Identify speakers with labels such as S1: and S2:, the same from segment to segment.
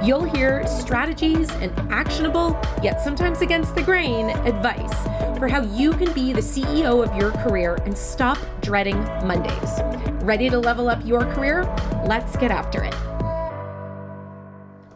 S1: You'll hear strategies and actionable, yet sometimes against the grain, advice for how you can be the CEO of your career and stop dreading Mondays. Ready to level up your career? Let's get after it.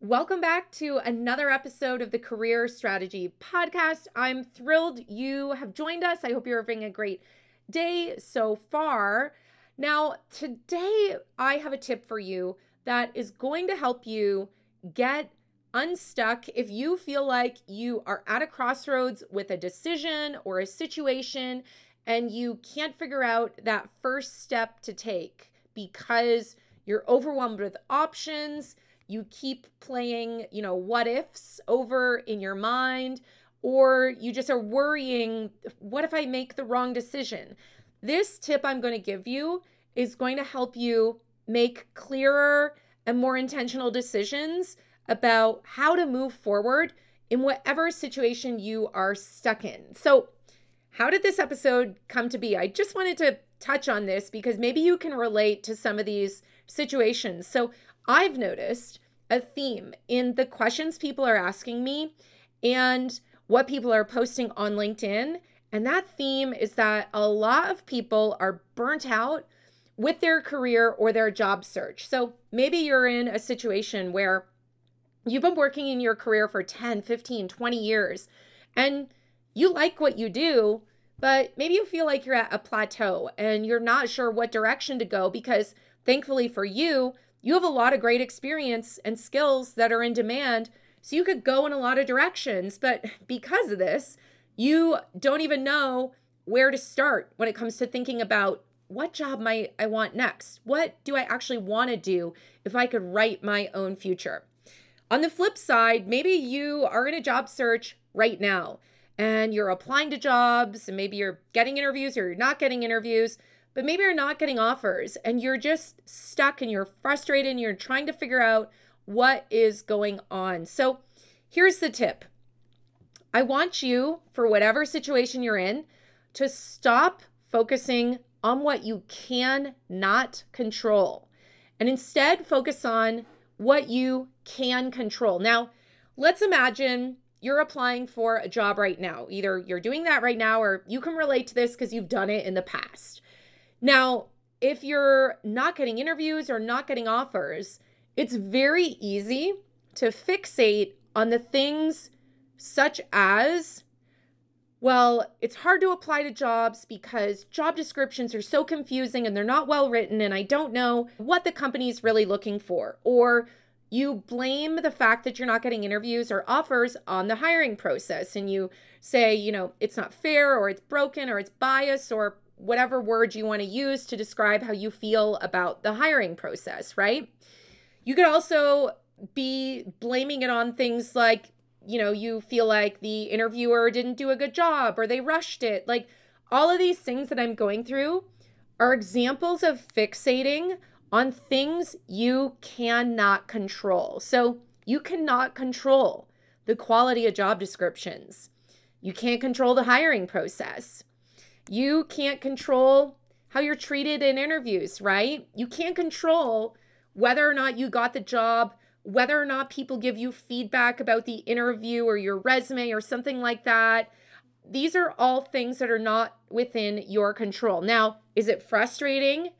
S1: Welcome back to another episode of the Career Strategy Podcast. I'm thrilled you have joined us. I hope you're having a great day so far. Now, today I have a tip for you that is going to help you get unstuck if you feel like you are at a crossroads with a decision or a situation and you can't figure out that first step to take because you're overwhelmed with options you keep playing, you know, what ifs over in your mind, or you just are worrying, what if I make the wrong decision? This tip I'm going to give you is going to help you make clearer and more intentional decisions about how to move forward in whatever situation you are stuck in. So, how did this episode come to be? I just wanted to touch on this because maybe you can relate to some of these situations. So, I've noticed a theme in the questions people are asking me and what people are posting on LinkedIn. And that theme is that a lot of people are burnt out with their career or their job search. So maybe you're in a situation where you've been working in your career for 10, 15, 20 years and you like what you do, but maybe you feel like you're at a plateau and you're not sure what direction to go because thankfully for you, you have a lot of great experience and skills that are in demand. So you could go in a lot of directions. But because of this, you don't even know where to start when it comes to thinking about what job might I want next? What do I actually want to do if I could write my own future? On the flip side, maybe you are in a job search right now and you're applying to jobs and maybe you're getting interviews or you're not getting interviews but maybe you're not getting offers and you're just stuck and you're frustrated and you're trying to figure out what is going on. So here's the tip I want you, for whatever situation you're in, to stop focusing on what you can not control and instead focus on what you can control. Now, let's imagine you're applying for a job right now. Either you're doing that right now or you can relate to this because you've done it in the past. Now, if you're not getting interviews or not getting offers, it's very easy to fixate on the things such as well, it's hard to apply to jobs because job descriptions are so confusing and they're not well written, and I don't know what the company is really looking for. Or you blame the fact that you're not getting interviews or offers on the hiring process, and you say, you know, it's not fair, or it's broken, or it's biased, or whatever word you want to use to describe how you feel about the hiring process, right? You could also be blaming it on things like, you know, you feel like the interviewer didn't do a good job or they rushed it. Like all of these things that I'm going through are examples of fixating on things you cannot control. So you cannot control the quality of job descriptions. You can't control the hiring process. You can't control how you're treated in interviews, right? You can't control whether or not you got the job, whether or not people give you feedback about the interview or your resume or something like that. These are all things that are not within your control. Now, is it frustrating?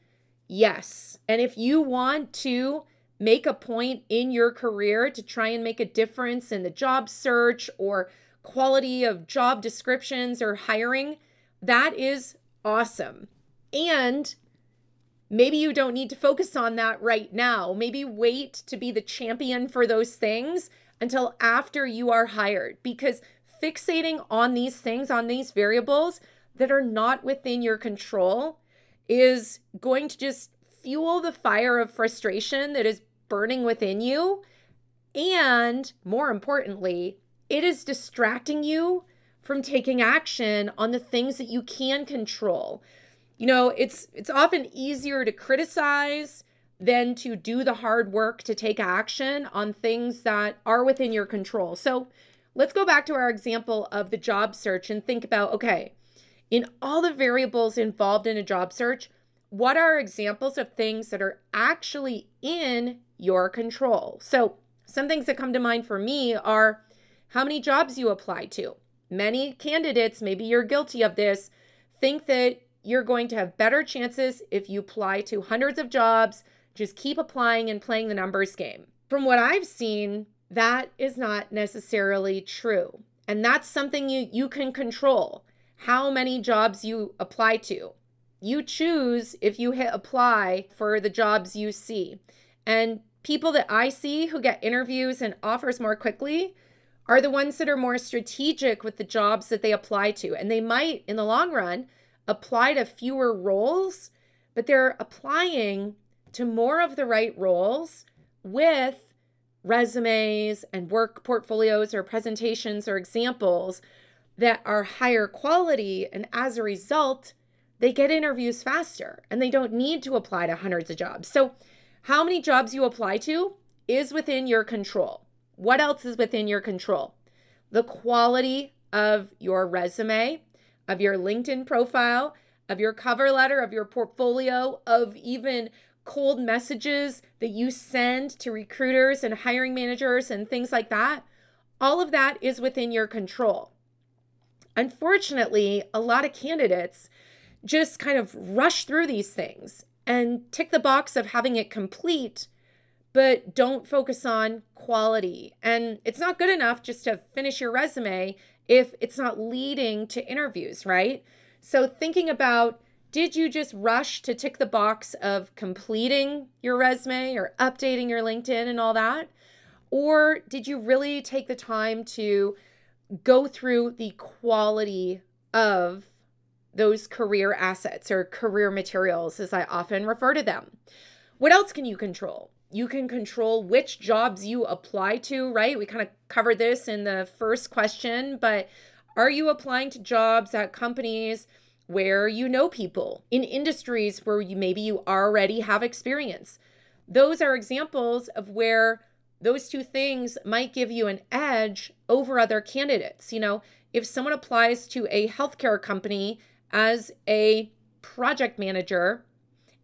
S1: Yes. And if you want to make a point in your career to try and make a difference in the job search or quality of job descriptions or hiring, that is awesome. And maybe you don't need to focus on that right now. Maybe wait to be the champion for those things until after you are hired because fixating on these things, on these variables that are not within your control, is going to just fuel the fire of frustration that is burning within you. And more importantly, it is distracting you from taking action on the things that you can control. You know, it's it's often easier to criticize than to do the hard work to take action on things that are within your control. So, let's go back to our example of the job search and think about okay, in all the variables involved in a job search, what are examples of things that are actually in your control? So, some things that come to mind for me are how many jobs you apply to. Many candidates, maybe you're guilty of this, think that you're going to have better chances if you apply to hundreds of jobs, just keep applying and playing the numbers game. From what I've seen, that is not necessarily true. And that's something you, you can control how many jobs you apply to. You choose if you hit apply for the jobs you see. And people that I see who get interviews and offers more quickly are the ones that are more strategic with the jobs that they apply to. And they might, in the long run, apply to fewer roles, but they're applying to more of the right roles with resumes and work portfolios or presentations or examples that are higher quality. And as a result, they get interviews faster and they don't need to apply to hundreds of jobs. So, how many jobs you apply to is within your control. What else is within your control? The quality of your resume, of your LinkedIn profile, of your cover letter, of your portfolio, of even cold messages that you send to recruiters and hiring managers and things like that. All of that is within your control. Unfortunately, a lot of candidates just kind of rush through these things and tick the box of having it complete but don't focus on quality. And it's not good enough just to finish your resume if it's not leading to interviews, right? So, thinking about did you just rush to tick the box of completing your resume or updating your LinkedIn and all that? Or did you really take the time to go through the quality of those career assets or career materials, as I often refer to them? What else can you control? You can control which jobs you apply to, right? We kind of covered this in the first question, but are you applying to jobs at companies where you know people, in industries where you maybe you already have experience? Those are examples of where those two things might give you an edge over other candidates. You know, if someone applies to a healthcare company as a project manager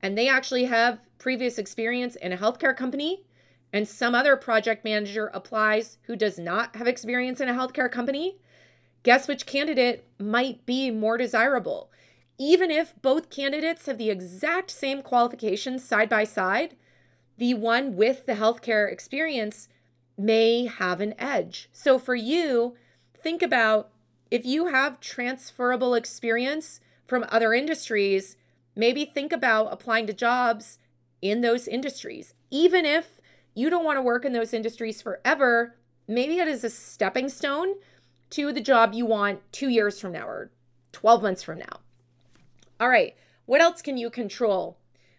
S1: and they actually have previous experience in a healthcare company and some other project manager applies who does not have experience in a healthcare company, guess which candidate might be more desirable? Even if both candidates have the exact same qualifications side by side, the one with the healthcare experience may have an edge. So for you, think about if you have transferable experience from other industries, maybe think about applying to jobs in those industries. Even if you don't want to work in those industries forever, maybe it is a stepping stone to the job you want two years from now or 12 months from now. All right, what else can you control?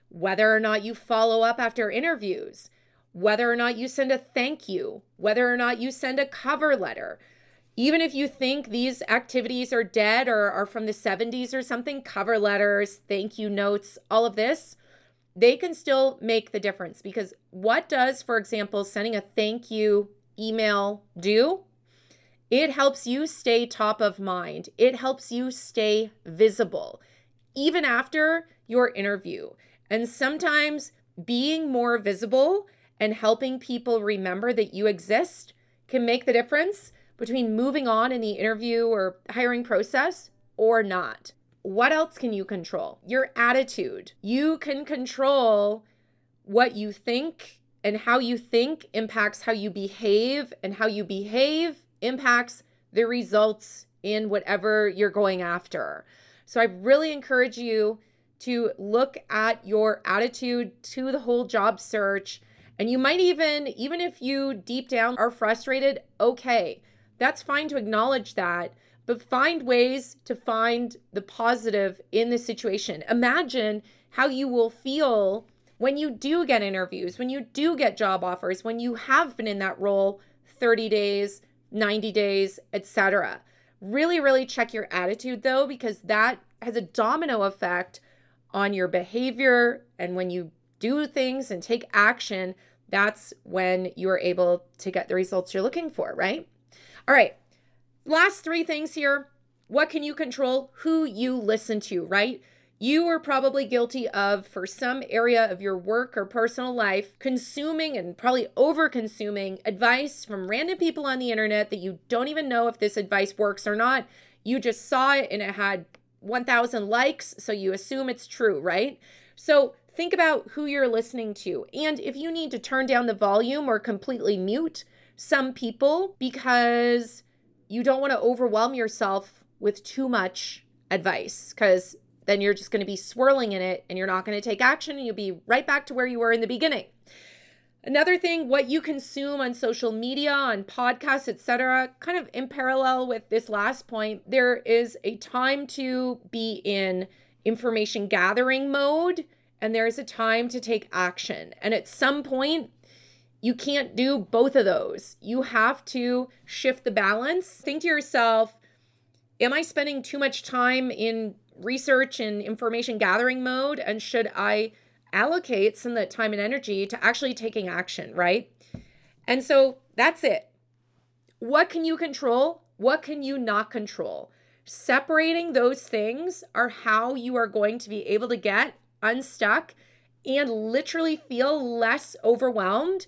S1: Whether or not you follow up after interviews, whether or not you send a thank you, whether or not you send a cover letter. Even if you think these activities are dead or are from the 70s or something, cover letters, thank you notes, all of this, they can still make the difference because what does, for example, sending a thank you email do? It helps you stay top of mind. It helps you stay visible, even after your interview. And sometimes being more visible and helping people remember that you exist can make the difference between moving on in the interview or hiring process or not. What else can you control? Your attitude. You can control what you think, and how you think impacts how you behave, and how you behave impacts the results in whatever you're going after. So I really encourage you to look at your attitude to the whole job search. And you might even, even if you deep down are frustrated, okay, that's fine to acknowledge that but find ways to find the positive in the situation. Imagine how you will feel when you do get interviews, when you do get job offers, when you have been in that role 30 days, 90 days, etc. Really, really check your attitude though, because that has a domino effect on your behavior. And when you do things and take action, that's when you're able to get the results you're looking for, right? All right. Last three things here. What can you control? Who you listen to, right? You are probably guilty of, for some area of your work or personal life, consuming and probably over consuming advice from random people on the internet that you don't even know if this advice works or not. You just saw it and it had 1,000 likes, so you assume it's true, right? So think about who you're listening to. And if you need to turn down the volume or completely mute some people because you don't want to overwhelm yourself with too much advice, because then you're just going to be swirling in it and you're not going to take action and you'll be right back to where you were in the beginning. Another thing, what you consume on social media, on podcasts, etc., kind of in parallel with this last point, there is a time to be in information gathering mode and there is a time to take action. And at some point, you can't do both of those. You have to shift the balance. Think to yourself, am I spending too much time in research and information gathering mode? And should I allocate some of that time and energy to actually taking action, right? And so that's it. What can you control? What can you not control? Separating those things are how you are going to be able to get unstuck and literally feel less overwhelmed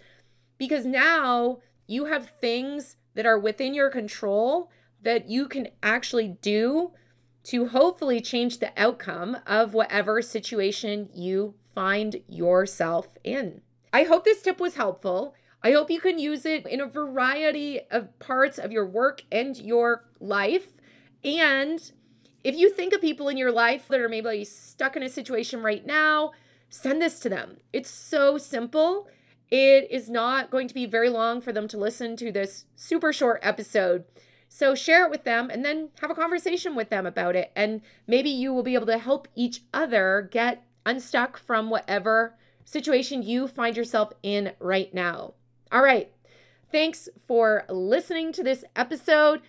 S1: because now you have things that are within your control that you can actually do to hopefully change the outcome of whatever situation you find yourself in. I hope this tip was helpful. I hope you can use it in a variety of parts of your work and your life. And if you think of people in your life that are maybe stuck in a situation right now, send this to them. It's so simple. It is not going to be very long for them to listen to this super short episode. So share it with them and then have a conversation with them about it. And maybe you will be able to help each other get unstuck from whatever situation you find yourself in right now. All right. Thanks for listening to this episode.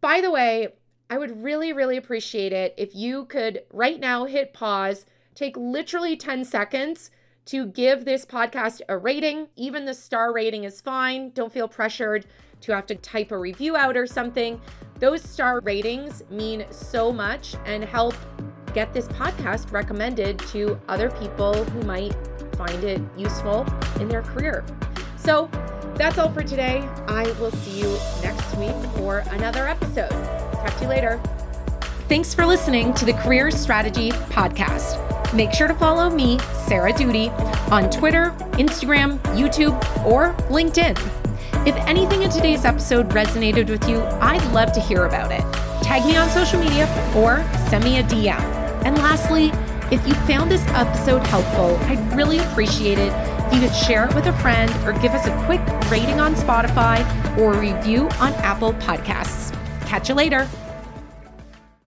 S1: By the way, I would really, really appreciate it if you could right now hit pause, take literally 10 seconds to give this podcast a rating. Even the star rating is fine. Don't feel pressured to have to type a review out or something. Those star ratings mean so much and help get this podcast recommended to other people who might find it useful in their career. So that's all for today. I will see you next week for another episode. Talk to you later. Thanks for listening to the Career Strategy Podcast. Make sure to follow me, Sarah Doody, on Twitter, Instagram, YouTube, or LinkedIn. If anything in today's episode resonated with you, I'd love to hear about it. Tag me on social media or send me a DM. And lastly, if you found this episode helpful, I'd really appreciate it if you could share it with a friend or give us a quick rating on Spotify or review on Apple Podcasts. Catch you later.